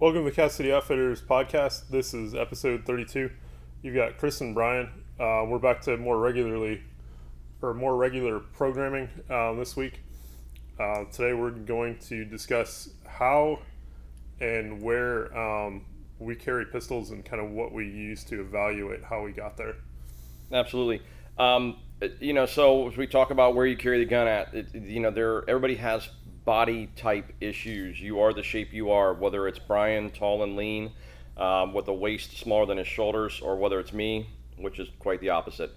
Welcome to the Cap City Outfitters podcast. This is episode 32. You've got Chris and Brian. Uh, we're back to more regularly or more regular programming uh, this week. Uh, today we're going to discuss how and where um, we carry pistols and kind of what we use to evaluate how we got there. Absolutely. Um, you know, so as we talk about where you carry the gun at, it, you know, there everybody has body type issues. You are the shape you are, whether it's Brian, tall and lean, um, with a waist smaller than his shoulders, or whether it's me, which is quite the opposite.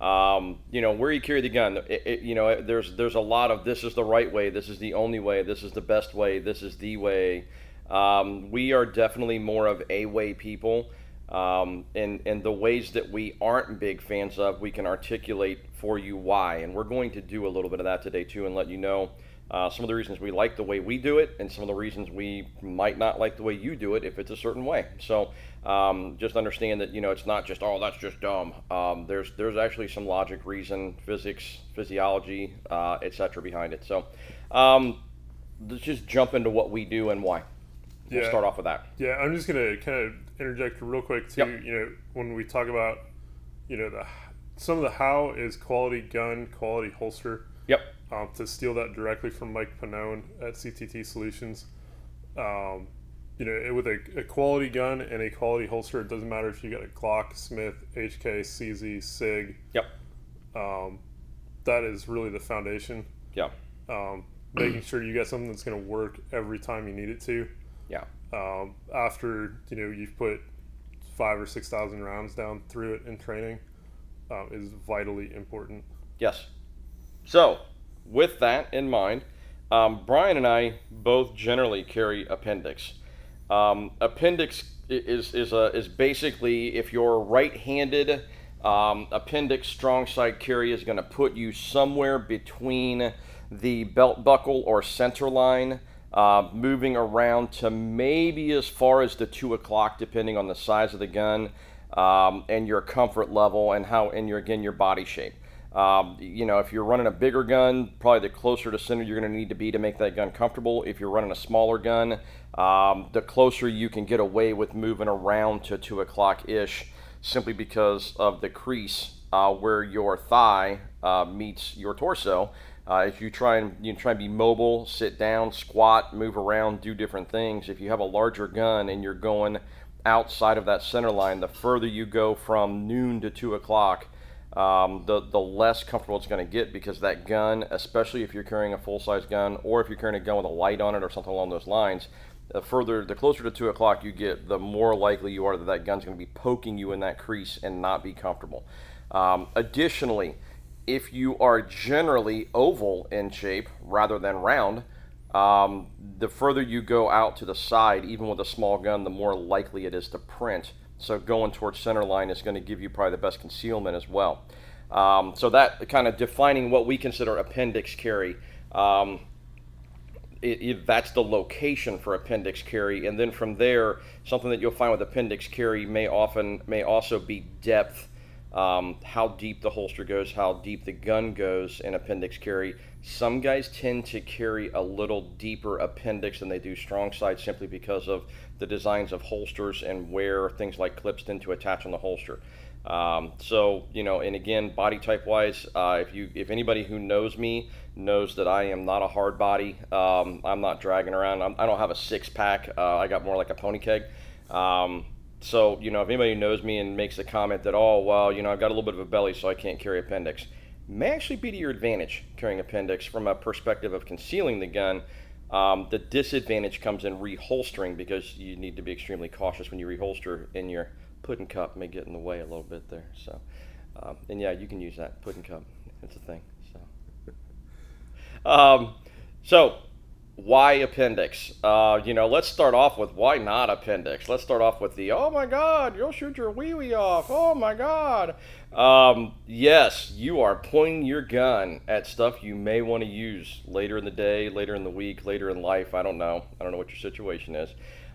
Um, you know, where you carry the gun, it, it, you know, there's there's a lot of this is the right way, this is the only way, this is the best way, this is the way. Um, we are definitely more of a way people. Um, and, and the ways that we aren't big fans of, we can articulate for you why. And we're going to do a little bit of that today, too, and let you know uh, some of the reasons we like the way we do it, and some of the reasons we might not like the way you do it if it's a certain way. So um, just understand that you know it's not just oh that's just dumb. Um, there's there's actually some logic, reason, physics, physiology, uh, etc. behind it. So um, let's just jump into what we do and why. We'll Yeah. start off with that. Yeah, I'm just gonna kind of interject real quick too. Yep. You know, when we talk about, you know, the some of the how is quality gun, quality holster. Yep. Um, to steal that directly from Mike Pannone at CTT Solutions. Um, you know, it, with a, a quality gun and a quality holster, it doesn't matter if you got a Glock, Smith, HK, CZ, SIG. Yep. Um, that is really the foundation. Yeah. Um, making sure you got something that's going to work every time you need it to. Yeah. Um, after you know you've put five or six thousand rounds down through it in training, um, is vitally important. Yes. So, with that in mind, um, Brian and I both generally carry appendix. Um, appendix is is a, is basically if you're right-handed, um, appendix strong side carry is going to put you somewhere between the belt buckle or center line, uh, moving around to maybe as far as the two o'clock, depending on the size of the gun um, and your comfort level and how and your again your body shape. Um, you know, if you're running a bigger gun, probably the closer to center you're going to need to be to make that gun comfortable. If you're running a smaller gun, um, the closer you can get away with moving around to two o'clock ish, simply because of the crease uh, where your thigh uh, meets your torso. Uh, if you try and you try and be mobile, sit down, squat, move around, do different things. If you have a larger gun and you're going outside of that center line, the further you go from noon to two o'clock, um, the the less comfortable it's going to get because that gun, especially if you're carrying a full size gun or if you're carrying a gun with a light on it or something along those lines, the further the closer to two o'clock you get, the more likely you are that that gun's going to be poking you in that crease and not be comfortable. Um, additionally, if you are generally oval in shape rather than round, um, the further you go out to the side, even with a small gun, the more likely it is to print. So going towards center line is going to give you probably the best concealment as well. Um, so that kind of defining what we consider appendix carry. Um, it, it, that's the location for appendix carry, and then from there, something that you'll find with appendix carry may often may also be depth, um, how deep the holster goes, how deep the gun goes in appendix carry. Some guys tend to carry a little deeper appendix than they do strong side, simply because of the designs of holsters and where things like clips tend to attach on the holster. Um, so you know, and again, body type wise, uh, if you if anybody who knows me knows that I am not a hard body, um, I'm not dragging around. I'm, I don't have a six pack. Uh, I got more like a pony keg. Um, so you know, if anybody knows me and makes a comment that oh well, you know, I've got a little bit of a belly, so I can't carry appendix, may actually be to your advantage carrying appendix from a perspective of concealing the gun. Um, the disadvantage comes in reholstering because you need to be extremely cautious when you reholster and your pudding cup may get in the way a little bit there. So, um, and yeah, you can use that pudding cup. It's a thing. So, um, so why appendix? Uh, you know, let's start off with why not appendix. Let's start off with the oh my god, you'll shoot your wee wee off. Oh my god. Um, yes, you are pointing your gun at stuff you may want to use later in the day, later in the week, later in life. I don't know. I don't know what your situation is.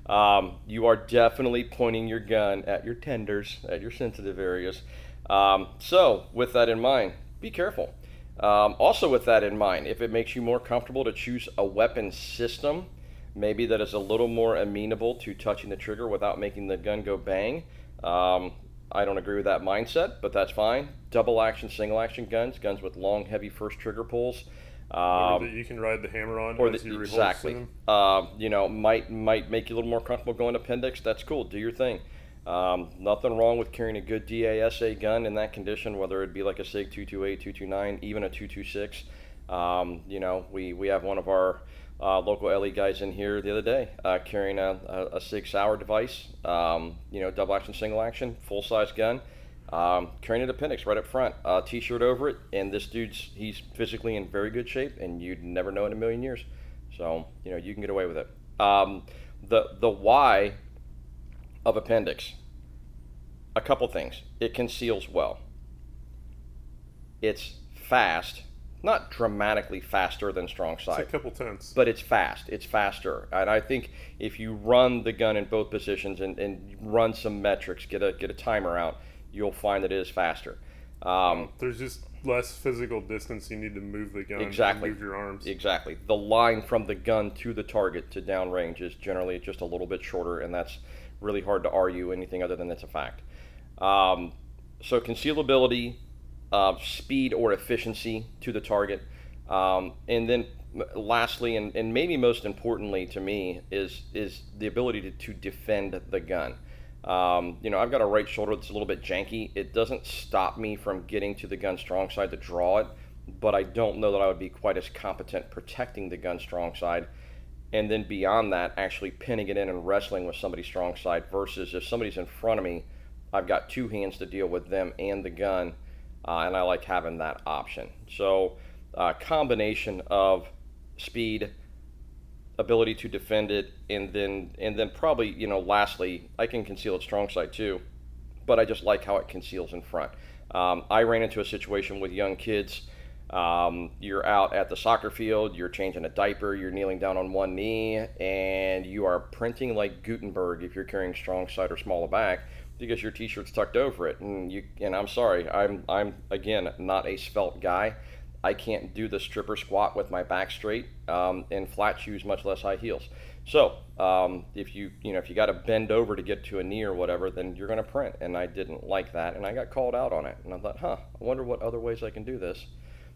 Um, you are definitely pointing your gun at your tenders, at your sensitive areas. Um, so, with that in mind, be careful. Um, also, with that in mind, if it makes you more comfortable to choose a weapon system maybe that is a little more amenable to touching the trigger without making the gun go bang. Um, I don't agree with that mindset, but that's fine. Double action, single action guns, guns with long, heavy first trigger pulls. Um, that you can ride the hammer on or the, you exactly, uh, you know, might might make you a little more comfortable going appendix. That's cool. Do your thing. Um, nothing wrong with carrying a good DASA gun in that condition, whether it be like a SIG 228, 229, even a 226. Um, you know, we, we have one of our uh, local LE guys in here the other day uh, carrying a, a, a SIG Sauer device, um, you know, double action, single action, full size gun, um, carrying an appendix right up front, t shirt over it. And this dude's, he's physically in very good shape, and you'd never know in a million years. So, you know, you can get away with it. Um, the, the why of appendix a couple things. It conceals well. It's fast, not dramatically faster than strong It's a couple tenths. but it's fast. It's faster. And I think if you run the gun in both positions and, and run some metrics, get a get a timer out, you'll find that it is faster. Um, There's just less physical distance you need to move the gun. Exactly. Move your arms. Exactly. The line from the gun to the target to downrange is generally just a little bit shorter, and that's really hard to argue anything other than it's a fact. Um, so concealability, uh, speed or efficiency to the target, um, and then lastly, and, and maybe most importantly to me, is is the ability to, to defend the gun. Um, you know, I've got a right shoulder that's a little bit janky. It doesn't stop me from getting to the gun strong side to draw it, but I don't know that I would be quite as competent protecting the gun strong side. And then beyond that, actually pinning it in and wrestling with somebody's strong side versus if somebody's in front of me, I've got two hands to deal with them and the gun, uh, and I like having that option. So, uh, combination of speed, ability to defend it, and then and then probably you know lastly, I can conceal its strong side too, but I just like how it conceals in front. Um, I ran into a situation with young kids. Um, you're out at the soccer field, you're changing a diaper, you're kneeling down on one knee, and you are printing like Gutenberg if you're carrying strong side or small of back because your t-shirt's tucked over it. And you and I'm sorry, I'm I'm again not a svelte guy. I can't do the stripper squat with my back straight um, in flat shoes, much less high heels. So um, if you you know if you got to bend over to get to a knee or whatever, then you're going to print. And I didn't like that, and I got called out on it. And I thought, huh, I wonder what other ways I can do this.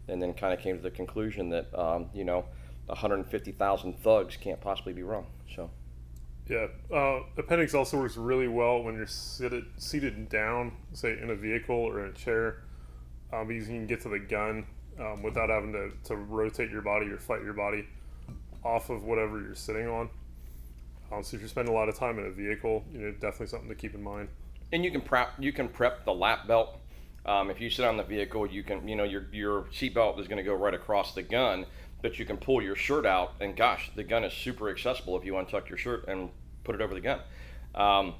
And then kind of came to the conclusion that um, you know 150,000 thugs can't possibly be wrong. So Yeah, uh, appendix also works really well when you're seated seated down, say in a vehicle or in a chair, um, because you can get to the gun um, without having to, to rotate your body or fight your body off of whatever you're sitting on. Um, so if you're spending a lot of time in a vehicle, you know, definitely something to keep in mind. and you can prep you can prep the lap belt. Um, if you sit on the vehicle, you can you know your your seatbelt is going to go right across the gun, but you can pull your shirt out, and gosh, the gun is super accessible if you untuck your shirt and put it over the gun. Um,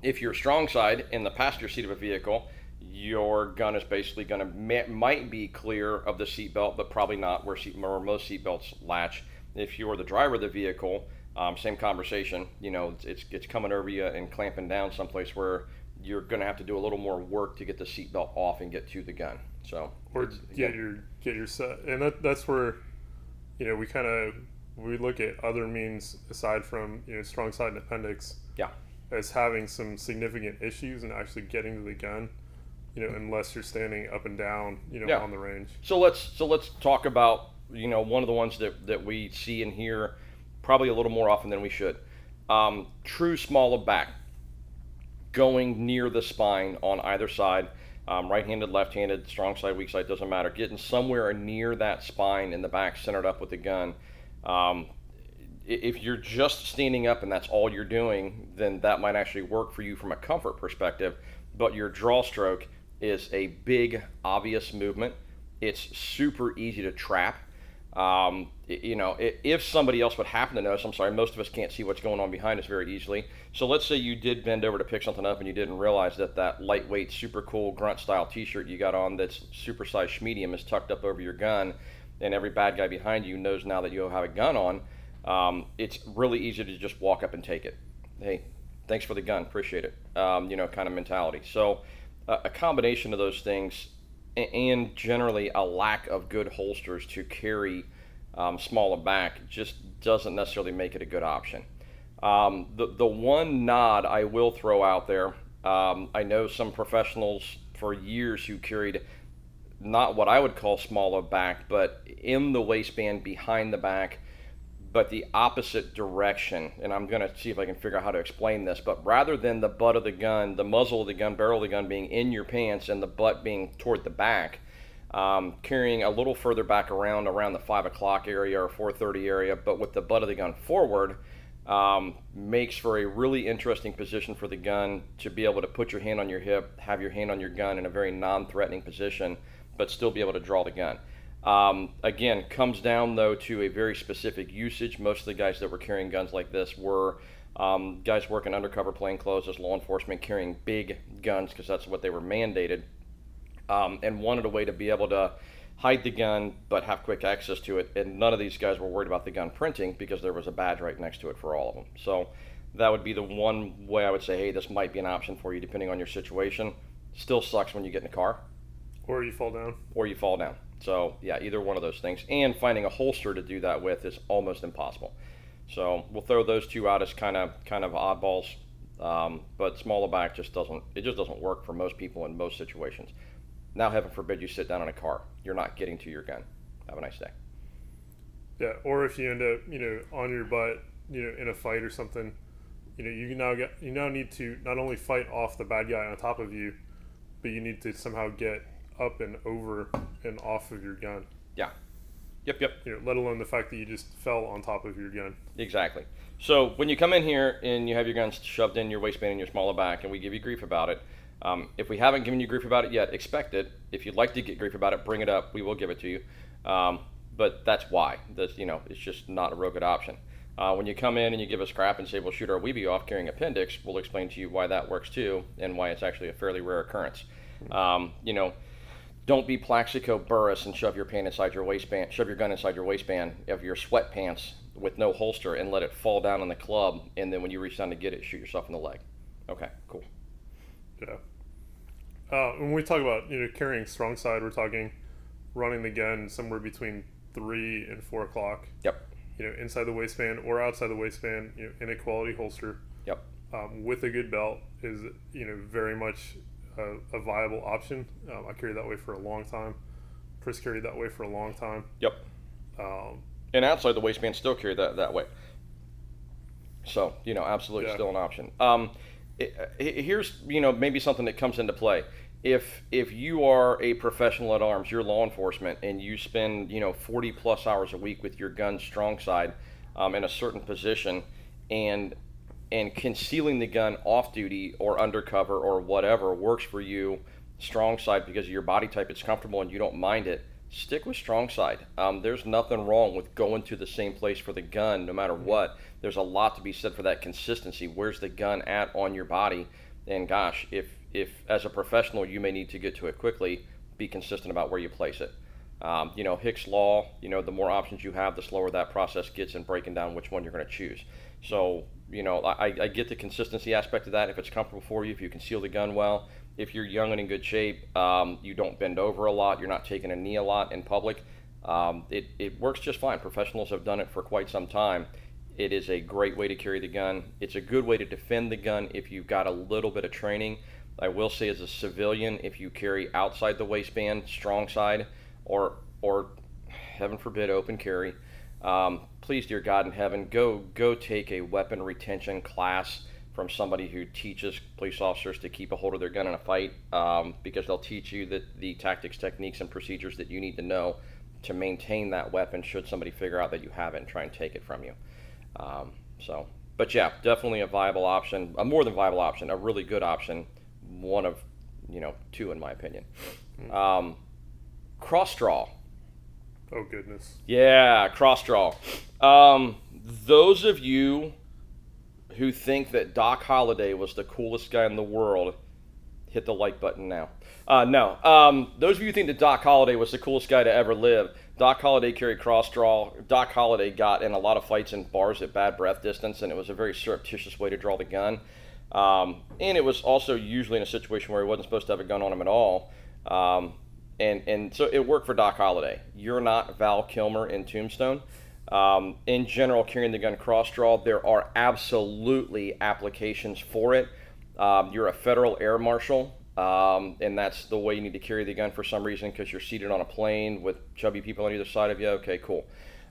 if you're strong side in the passenger seat of a vehicle, your gun is basically going to might be clear of the seatbelt, but probably not where seat where most seatbelts latch. If you're the driver of the vehicle, um, same conversation. You know, it's, it's it's coming over you and clamping down someplace where you're going to have to do a little more work to get the seatbelt off and get to the gun. So or get your get your set and that that's where you know we kind of we look at other means aside from you know strong side and appendix Yeah. as having some significant issues and actually getting to the gun you know unless you're standing up and down you know Yeah. on the range So let's so let's talk about you know one of the ones that that we see and hear probably a little more often than we should. Um, true small of back, going near the spine on either side, um, right-handed, left-handed, strong side, weak side doesn't matter. Getting somewhere near that spine in the back, centered up with the gun. Um, if you're just standing up and that's all you're doing, then that might actually work for you from a comfort perspective. But your draw stroke is a big, obvious movement. It's super easy to trap. Um, you know, if somebody else would happen to notice, I'm sorry, most of us can't see what's going on behind us very easily. So let's say you did bend over to pick something up and you didn't realize that that lightweight, super cool grunt style T-shirt you got on that's supersized medium is tucked up over your gun, and every bad guy behind you knows now that you have a gun on. Um, it's really easy to just walk up and take it. Hey, thanks for the gun, appreciate it. Um, you know, kind of mentality. So uh, a combination of those things and generally a lack of good holsters to carry um, small of back just doesn't necessarily make it a good option. Um, the, the one nod I will throw out there, um, I know some professionals for years who carried not what I would call smaller back, but in the waistband behind the back, but the opposite direction. And I'm going to see if I can figure out how to explain this. But rather than the butt of the gun, the muzzle of the gun, barrel of the gun being in your pants and the butt being toward the back, um, carrying a little further back around around the five o'clock area or 4:30 area, but with the butt of the gun forward, um, makes for a really interesting position for the gun to be able to put your hand on your hip, have your hand on your gun in a very non-threatening position, but still be able to draw the gun. Um, again, comes down though to a very specific usage. Most of the guys that were carrying guns like this were um, guys working undercover plain clothes as law enforcement, carrying big guns because that's what they were mandated, um, and wanted a way to be able to hide the gun but have quick access to it. And none of these guys were worried about the gun printing because there was a badge right next to it for all of them. So that would be the one way I would say, hey, this might be an option for you depending on your situation. Still sucks when you get in the car Or you fall down. or you fall down. So yeah, either one of those things. And finding a holster to do that with is almost impossible. So we'll throw those two out as kind of kind of oddballs. Um, but small of back just doesn't it just doesn't work for most people in most situations. Now, heaven forbid you sit down in a car, you're not getting to your gun. Have a nice day. Yeah, or if you end up, you know, on your butt, you know, in a fight or something, you know, you now get you now need to not only fight off the bad guy on top of you, but you need to somehow get up and over and off of your gun. Yeah. Yep. Yep. You know, let alone the fact that you just fell on top of your gun. Exactly. So when you come in here and you have your guns shoved in your waistband and your small of back, and we give you grief about it, um, if we haven't given you grief about it yet, expect it. If you'd like to get grief about it, bring it up. We will give it to you. Um, but that's why. That's you know, it's just not a real good option. Uh, when you come in and you give us crap and say we'll shoot our Weeby off carrying appendix, we'll explain to you why that works too and why it's actually a fairly rare occurrence. Um, you know, don't be Plaxico Burress and shove your pan inside your waistband, shove your gun inside your waistband of your sweatpants with no holster and let it fall down in the club, and then when you reach down to get it, shoot yourself in the leg. Okay, cool. Yeah. Uh, when we talk about you know carrying strong side, we're talking running the gun somewhere between three and four o'clock. Yep. You know, inside the waistband or outside the waistband. You know, in a quality holster. Yep. Um, with a good belt is you know very much a, a viable option. Um, I carried that way for a long time. Chris carried that way for a long time. Yep. Um, And outside the waistband, still carry that that way. So you know, absolutely Yeah. still an option. Um, it, it- here's you know maybe something that comes into play. If if you are a professional at arms, you're law enforcement, and you spend you know 40 plus hours a week with your gun strong side um, in a certain position, and and concealing the gun off duty or undercover or whatever works for you strong side because of your body type it's comfortable and you don't mind it stick with strong side. Um, there's nothing wrong with going to the same place for the gun no matter what. There's a lot to be said for that consistency. Where's the gun at on your body? And gosh if if as a professional you may need to get to it quickly be consistent about where you place it. Um, you know Hicks law you know the more options you have the slower that process gets in breaking down which one you're going to choose. So you know I, I get the consistency aspect of that. If it's comfortable for you if you conceal the gun well if you're young and in good shape um, you don't bend over a lot you're not taking a knee a lot in public um, it, it works just fine. Professionals have done it for quite some time. It is a great way to carry the gun. It's a good way to defend the gun if you've got a little bit of training. I will say as a civilian if you carry outside the waistband strong side or or heaven forbid open carry um, please dear god in heaven go go take a weapon retention class from somebody who teaches police officers to keep a hold of their gun in a fight um, because they'll teach you that the tactics techniques and procedures that you need to know to maintain that weapon should somebody figure out that you have it and try and take it from you. Um, so but yeah definitely a viable option a more than viable option a really good option one of you know two in my opinion. Um, cross draw oh goodness. yeah, cross draw. Um, those of you who think that Doc Holliday was the coolest guy in the world, hit the like button now. Uh, no, um, those of you who think that Doc Holliday was the coolest guy to ever live, Doc Holliday carried cross draw. Doc Holliday got in a lot of fights in bars at bad breath distance, and it was a very surreptitious way to draw the gun. Um, and it was also usually in a situation where he wasn't supposed to have a gun on him at all. Um, and and so it worked for Doc Holliday. You're not Val Kilmer in Tombstone. Um, in general, carrying the gun cross draw, there are absolutely applications for it. Um, you're a federal air marshal, um, and that's the way you need to carry the gun for some reason because you're seated on a plane with chubby people on either side of you. Okay, cool.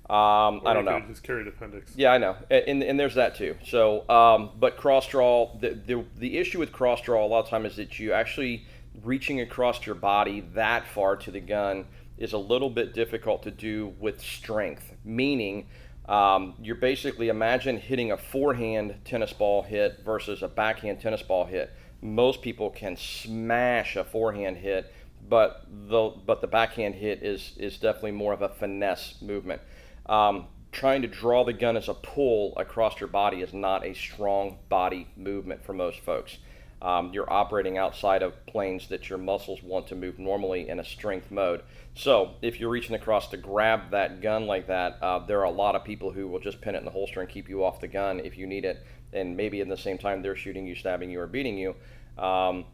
Um, I don't know. Just carried appendix. Yeah, I know, and, and there's that too. So, um, but cross draw, the, the the issue with cross draw a lot of time is that you actually reaching across your body that far to the gun is a little bit difficult to do with strength. Meaning, um, you're basically imagine hitting a forehand tennis ball hit versus a backhand tennis ball hit. Most people can smash a forehand hit, but the but the backhand hit is is definitely more of a finesse movement. Um, trying to draw the gun as a pull across your body is not a strong body movement for most folks. Um, you're operating outside of planes that your muscles want to move normally in a strength mode. So, if you're reaching across to grab that gun like that, uh, there are a lot of people who will just pin it in the holster and keep you off the gun if you need it. And maybe in the same time they're shooting you, stabbing you, or beating you. Um,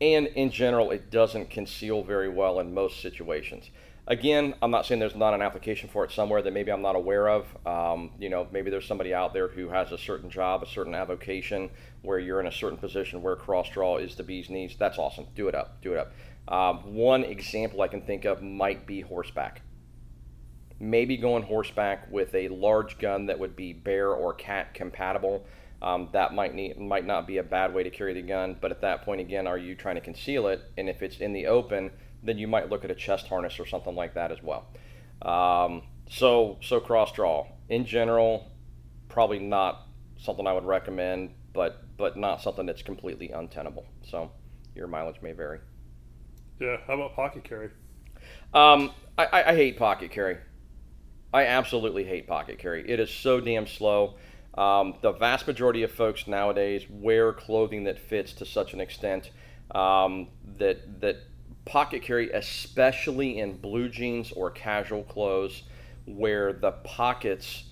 and in general, it doesn't conceal very well in most situations. Again, I'm not saying there's not an application for it somewhere that maybe I'm not aware of. Um, you know, maybe there's somebody out there who has a certain job, a certain avocation, where you're in a certain position where cross draw is the bee's knees. That's awesome. Do it up. Do it up. Um, one example I can think of might be horseback. Maybe going horseback with a large gun that would be bear or cat compatible. Um, that might need, might not be a bad way to carry the gun, but at that point again, are you trying to conceal it? And if it's in the open, then you might look at a chest harness or something like that as well. Um, so, so cross draw in general, probably not something I would recommend, but but not something that's completely untenable. So, your mileage may vary. Yeah. How about pocket carry? Um, I, I, I hate pocket carry. I absolutely hate pocket carry. It is so damn slow. Um, the vast majority of folks nowadays wear clothing that fits to such an extent um, that that pocket carry, especially in blue jeans or casual clothes, where the pockets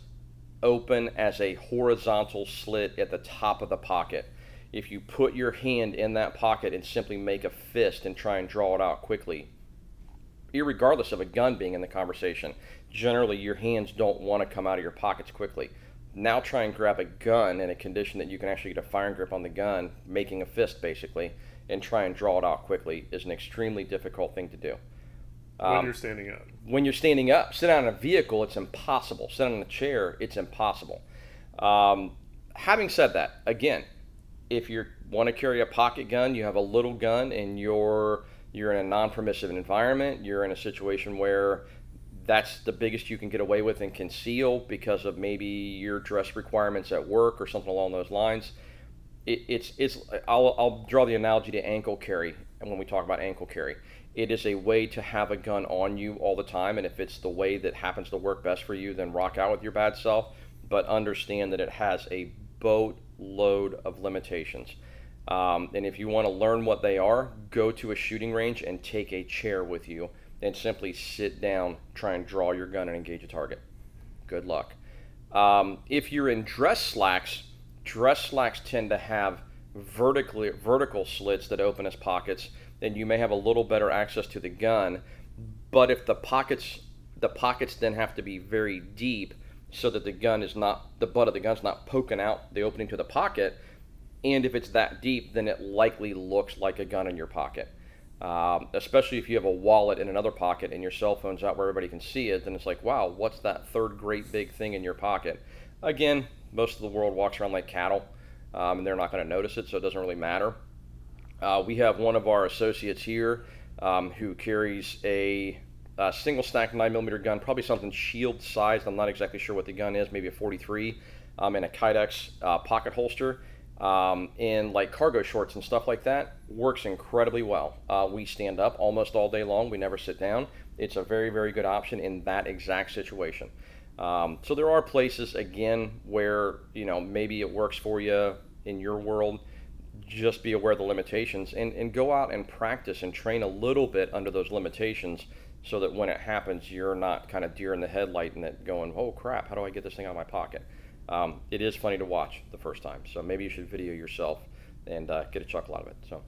open as a horizontal slit at the top of the pocket. If you put your hand in that pocket and simply make a fist and try and draw it out quickly, regardless of a gun being in the conversation, generally your hands don't want to come out of your pockets quickly. Now try and grab a gun in a condition that you can actually get a firing grip on the gun, making a fist basically and try and draw it out quickly is an extremely difficult thing to do. Um, when you're standing up. When you're standing up, sit down in a vehicle, it's impossible. Sit on a chair, it's impossible. Um, having said that, again, if you want to carry a pocket gun, you have a little gun, and you're you're in a non-permissive environment. You're in a situation where that's the biggest you can get away with and conceal because of maybe your dress requirements at work or something along those lines it, it's it's I'll, I'll draw the analogy to ankle carry and when we talk about ankle carry. It is a way to have a gun on you all the time and if it's the way that happens to work best for you then rock out with your bad self. But understand that it has a boatload of limitations. Um, and if you want to learn what they are go to a shooting range and take a chair with you and simply sit down try and draw your gun and engage a target. Good luck. Um, if you're in dress slacks dress slacks tend to have vertically vertical slits that open as pockets, then you may have a little better access to the gun. But if the pockets the pockets then have to be very deep so that the gun is not the butt of the gun's not poking out the opening to the pocket. And if it's that deep, then it likely looks like a gun in your pocket. Um, especially if you have a wallet in another pocket and your cell phone's out where everybody can see it, then it's like, wow, what's that third great big thing in your pocket? Again, most of the world walks around like cattle, um, and they're not going to notice it, so it doesn't really matter. Uh, we have one of our associates here um, who carries a, a, single stack 9mm gun, probably something shield sized. I'm not exactly sure what the gun is, maybe a 43, um, a Kydex uh, pocket holster. Um, in like cargo shorts and stuff like that works incredibly well. Uh, we stand up almost all day long. We never sit down. It's a very, very good option in that exact situation. Um, so there are places again where you know maybe it works for you in your world. Just be aware of the limitations and, and go out and practice and train a little bit under those limitations so that when it happens, you're not kind of deer in the headlight and it going, oh crap, how do I get this thing out of my pocket? Um, it is funny to watch the first time, so maybe you should video yourself and uh, get a chuckle out of it. So,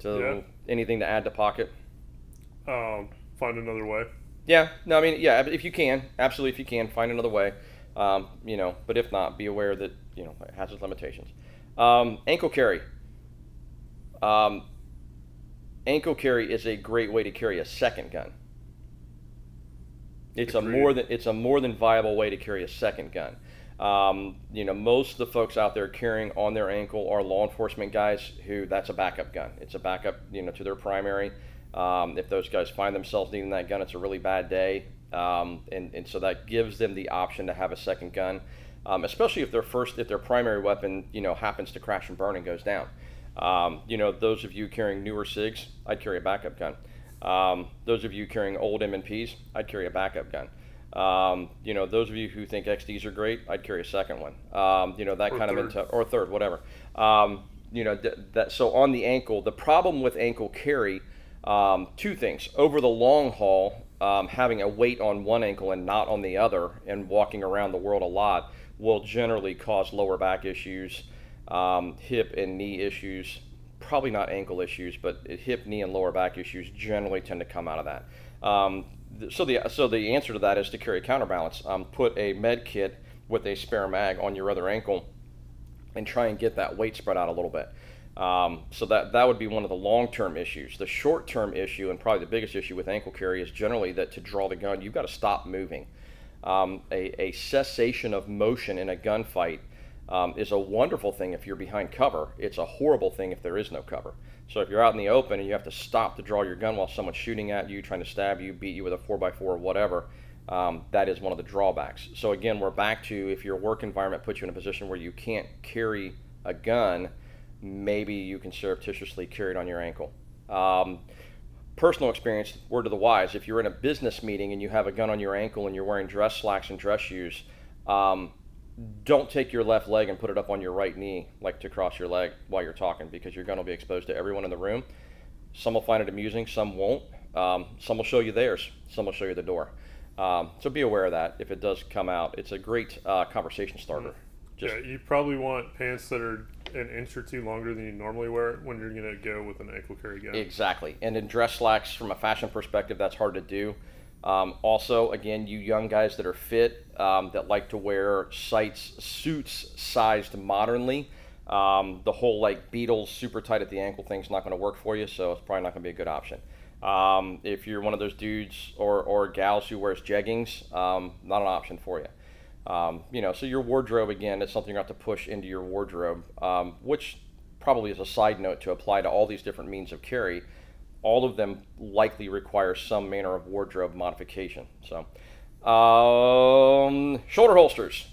so yeah. anything to add to pocket? Um, find another way. Yeah, no, I mean, yeah, if you can, absolutely, if you can, find another way. Um, you know, but if not, be aware that you know it has its limitations. Um, ankle carry. Um, ankle carry is a great way to carry a second gun. It's Agreed. a more than it's a more than viable way to carry a second gun. Um, you know, most of the folks out there carrying on their ankle are law enforcement guys who that's a backup gun. It's a backup, you know, to their primary. Um, if those guys find themselves needing that gun, it's a really bad day, um, and, and so that gives them the option to have a second gun, um, especially if their first, if their primary weapon, you know, happens to crash and burn and goes down. Um, you know, those of you carrying newer SIGs, I'd carry a backup gun. Um, those of you carrying old M&Ps, I'd carry a backup gun. Um, you know, those of you who think XDs are great, I'd carry a second one. Um, you know, that or kind third. of intel, or third, whatever. Um, you know, th- that so on the ankle, the problem with ankle carry, um, two things. Over the long haul, um, having a weight on one ankle and not on the other, and walking around the world a lot, will generally cause lower back issues, um, hip and knee issues. Probably not ankle issues, but hip, knee, and lower back issues generally tend to come out of that so the so the answer to that is to carry a counterbalance. Um, put a med kit with a spare mag on your other ankle, and try and get that weight spread out a little bit. Um, so that that would be one of the long-term issues. The short-term issue, and probably the biggest issue with ankle carry, is generally that to draw the gun, you've got to stop moving. Um, a, a cessation of motion in a gunfight um, is a wonderful thing if you're behind cover. It's a horrible thing if there is no cover. So if you're out in the open and you have to stop to draw your gun while someone's shooting at you, trying to stab you, beat you with a 4x4 or whatever, um, that is one of the drawbacks. So again, we're back to if your work environment puts you in a position where you can't carry a gun, maybe you can surreptitiously carry it on your ankle. Um, personal experience, word to the wise, if you're in a business meeting and you have a gun on your ankle and you're wearing dress slacks and dress shoes, um, don't take your left leg and put it up on your right knee, like to cross your leg while you're talking, because you're going to be exposed to everyone in the room. Some will find it amusing, some won't. Um, some will show you theirs, some will show you the door. Um, so be aware of that if it does come out. It's a great uh, conversation starter. Just, yeah, you probably want pants that are an inch or two longer than you normally wear it when you're going to go with an ankle carry gun. Exactly. And in dress slacks, from a fashion perspective, that's hard to do. Um, also, again, you young guys that are fit, um, that like to wear sights, suits sized modernly, um, the whole like Beatles super tight at the ankle thing is not going to work for you, so it's probably not going to be a good option. Um, if you're one of those dudes or, or gals who wears jeggings, um, not an option for you. Um, you know, so your wardrobe again is something you have to push into your wardrobe, which probably is a side note to apply to all these different means of carry all of them likely require some manner of wardrobe modification. So, um, shoulder holsters.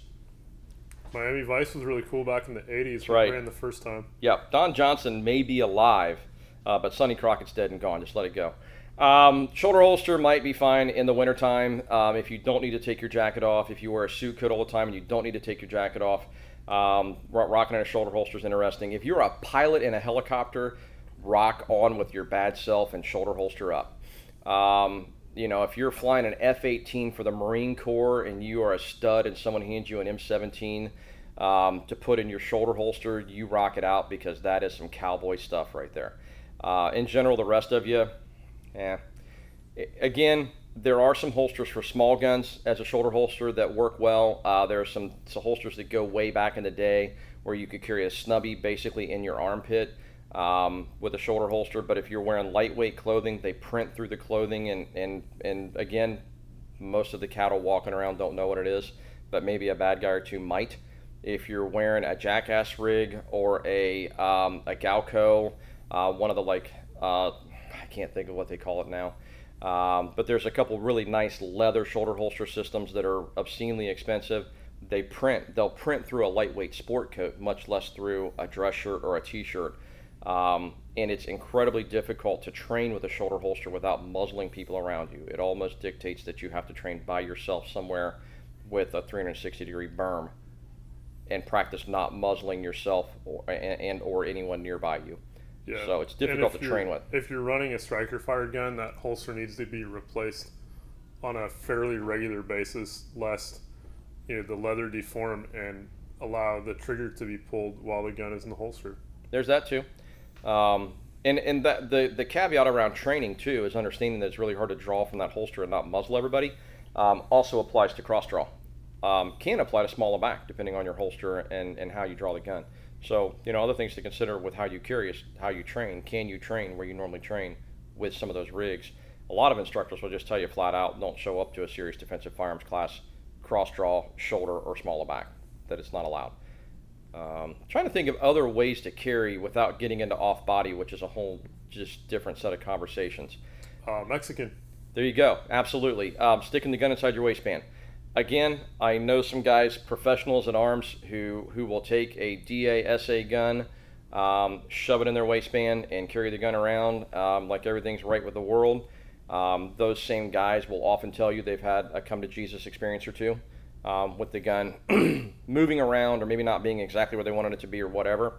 Miami Vice was really cool back in the 80s right. ran the first time. Yeah, Don Johnson may be alive, uh, but Sonny Crockett's dead and gone. Just let it go. Um, shoulder holster might be fine in the wintertime um, if you don't need to take your jacket off. If you wear a suit coat all the time and you don't need to take your jacket off, um, rocking a shoulder holster is interesting. If you're a pilot in a helicopter, rock on with your bad self and shoulder holster up. Um, you know, if you're flying an F 18 for the Marine Corps and you are a stud and someone hands you an M17 um, to put in your shoulder holster, you rock it out because that is some cowboy stuff right there. Uh, in general, the rest of you, yeah. Again, there are some holsters for small guns as a shoulder holster that work well. Uh, there are some, some holsters that go way back in the day where you could carry a snubby basically in your armpit um, with a shoulder holster. But if you're wearing lightweight clothing, they print through the clothing, and and and again, most of the cattle walking around don't know what it is, but maybe a bad guy or two might. If you're wearing a jackass rig or a um, a Galco, uh, one of the like uh, can't think of what they call it now. Um, but there's a couple really nice leather shoulder holster systems that are obscenely expensive. They print, they'll print through a lightweight sport coat, much less through a dress shirt or a t-shirt. Um, and it's incredibly difficult to train with a shoulder holster without muzzling people around you. It almost dictates that you have to train by yourself somewhere with a 360 degree berm and practice not muzzling yourself or, and, and or anyone nearby you. Yeah. So it's difficult to train with. If you're running a striker fired gun, that holster needs to be replaced on a fairly regular basis, lest you know the leather deform and allow the trigger to be pulled while the gun is in the holster. There's that too. Um, And and that the the caveat around training too is understanding that it's really hard to draw from that holster and not muzzle everybody. Um, also applies to cross draw. Um, can apply to small of back depending on your holster and, and how you draw the gun. So you know other things to consider with how you carry is how you train. Can you train where you normally train with some of those rigs? A lot of instructors will just tell you flat out, don't show up to a serious defensive firearms class, cross draw, shoulder, or small of back. That it's not allowed. Um, trying to think of other ways to carry without getting into off body, which is a whole just different set of conversations. Uh, Mexican. There you go. Absolutely. Um, sticking the gun inside your waistband. Again, I know some guys, professionals at arms, who, who will take a DASA gun, um, shove it in their waistband, and carry the gun around um, like everything's right with the world. Um, those same guys will often tell you they've had a come to Jesus experience or two um, with the gun moving around or maybe not being exactly where they wanted it to be or whatever.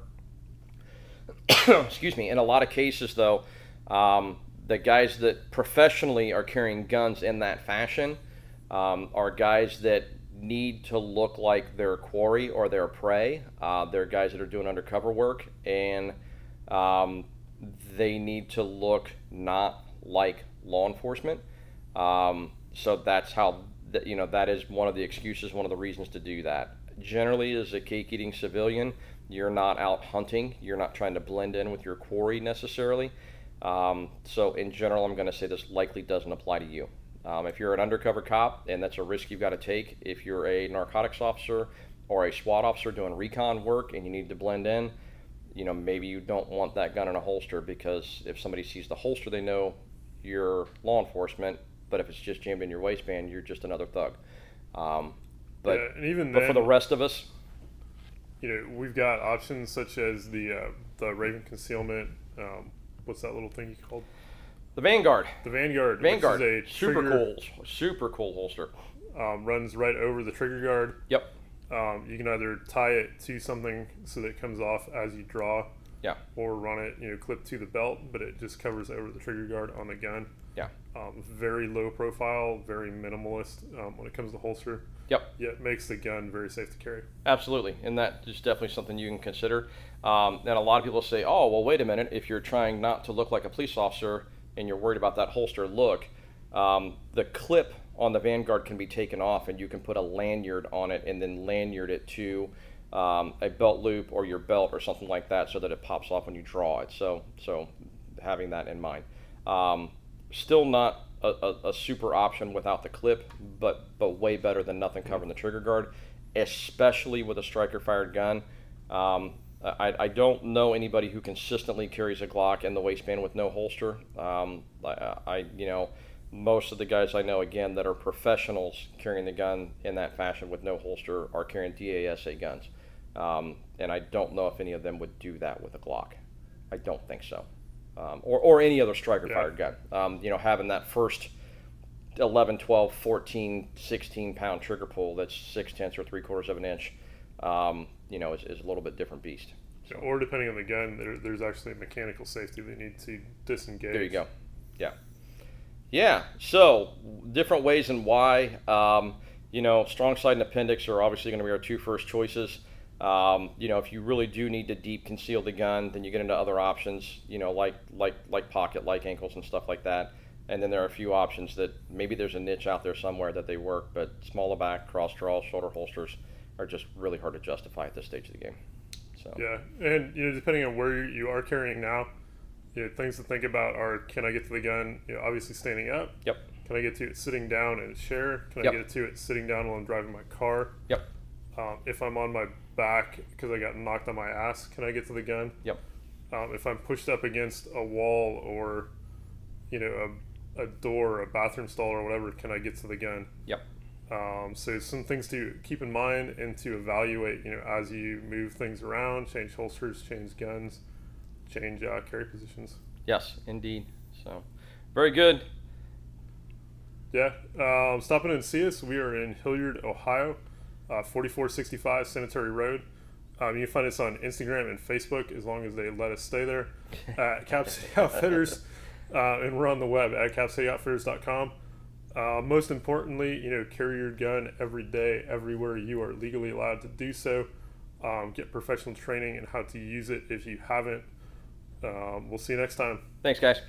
Excuse me. In a lot of cases, though, um, the guys that professionally are carrying guns in that fashion um, are guys that need to look like their quarry or their prey. Uh, they're guys that are doing undercover work and um, they need to look not like law enforcement. Um, so that's how that you know that is one of the excuses, one of the reasons to do that. Generally, as a cake eating civilian, you're not out hunting. You're not trying to blend in with your quarry necessarily. Um, so, in general, I'm going to say this likely doesn't apply to you. Um, if you're an undercover cop, and that's a risk you've got to take, if you're a narcotics officer or a SWAT officer doing recon work and you need to blend in, you know, maybe you don't want that gun in a holster because if somebody sees the holster, they know you're law enforcement but if it's just jammed in your waistband, you're just another thug. Um, but yeah, and even but then, for the rest of us, you know, we've got options such as the uh, the Raven concealment. Um, what's that little thing you called? The Vanguard. The Vanguard. Vanguard. Which is a super trigger, cool, super cool holster. Um, runs right over the trigger guard. Yep. Um, you can either tie it to something so that it comes off as you draw. Yeah. Or run it, you know, clip to the belt, but it just covers over the trigger guard on the gun. Yeah. Um, very low profile, very minimalist um, when it comes to holster. Yep. Yet makes the gun very safe to carry. Absolutely, and that is definitely something you can consider. Um, and a lot of people say, "Oh, well, wait a minute. If you're trying not to look like a police officer and you're worried about that holster look, um, the clip on the Vanguard can be taken off, and you can put a lanyard on it, and then lanyard it to um, a belt loop or your belt or something like that, so that it pops off when you draw it. So, so having that in mind. Um, still not a, a, a, super option without the clip, but but way better than nothing covering the trigger guard, especially with a striker fired gun. I, I don't know anybody who consistently carries a Glock in the waistband with no holster. Um, I, I you know most of the guys I know again that are professionals carrying the gun in that fashion with no holster are carrying DASA guns, um, and I don't know if any of them would do that with a Glock. I don't think so um, or, or any other striker fired yeah. gun. Um, you know, having that first 11, 12, 14, 16 pound trigger pull that's six tenths or three quarters of an inch, um, you know, is, is a little bit different beast. So. Or depending on the gun, there, there's actually a mechanical safety they need to disengage. There you go. Yeah. Yeah. So different ways and why. Um, you know, strong side and appendix are obviously going to be our two first choices. Um, you know, if you really do need to deep conceal the gun, then you get into other options. You know, like like like pocket, like ankles, and stuff like that. And then there are a few options that maybe there's a niche out there somewhere that they work, but small of back, cross draw, shoulder holsters are just really hard to justify at this stage of the game. So yeah, and you know, depending on where you are carrying now, you know, things to think about are: can I get to the gun? You know, obviously standing up. Yep. Can I get to it sitting down in a chair? Can yep. I get to it sitting down while I'm driving my car? Yep. Um, if I'm on my back because I got knocked on my ass, can I get to the gun? Yep. Um, if I'm pushed up against a wall or, you know, a, a door, a bathroom stall, or whatever, can I get to the gun? Yep. Um, so some things to keep in mind and to evaluate, you know, as you move things around, change holsters, change guns, change uh, carry positions. Yes, indeed. So, very good. Yeah. Um, stop in and see us. We are in Hilliard, Ohio uh, 4465 Cemetery Road. Um, you can find us on Instagram and Facebook as long as they let us stay there at Cap City Outfitters. Uh, and we're on the web at capcityoutfitters.com. Uh, most importantly, you know, carry your gun every day, everywhere you are legally allowed to do so. Um, get professional training and how to use it if you haven't. Um, we'll see you next time. Thanks, guys.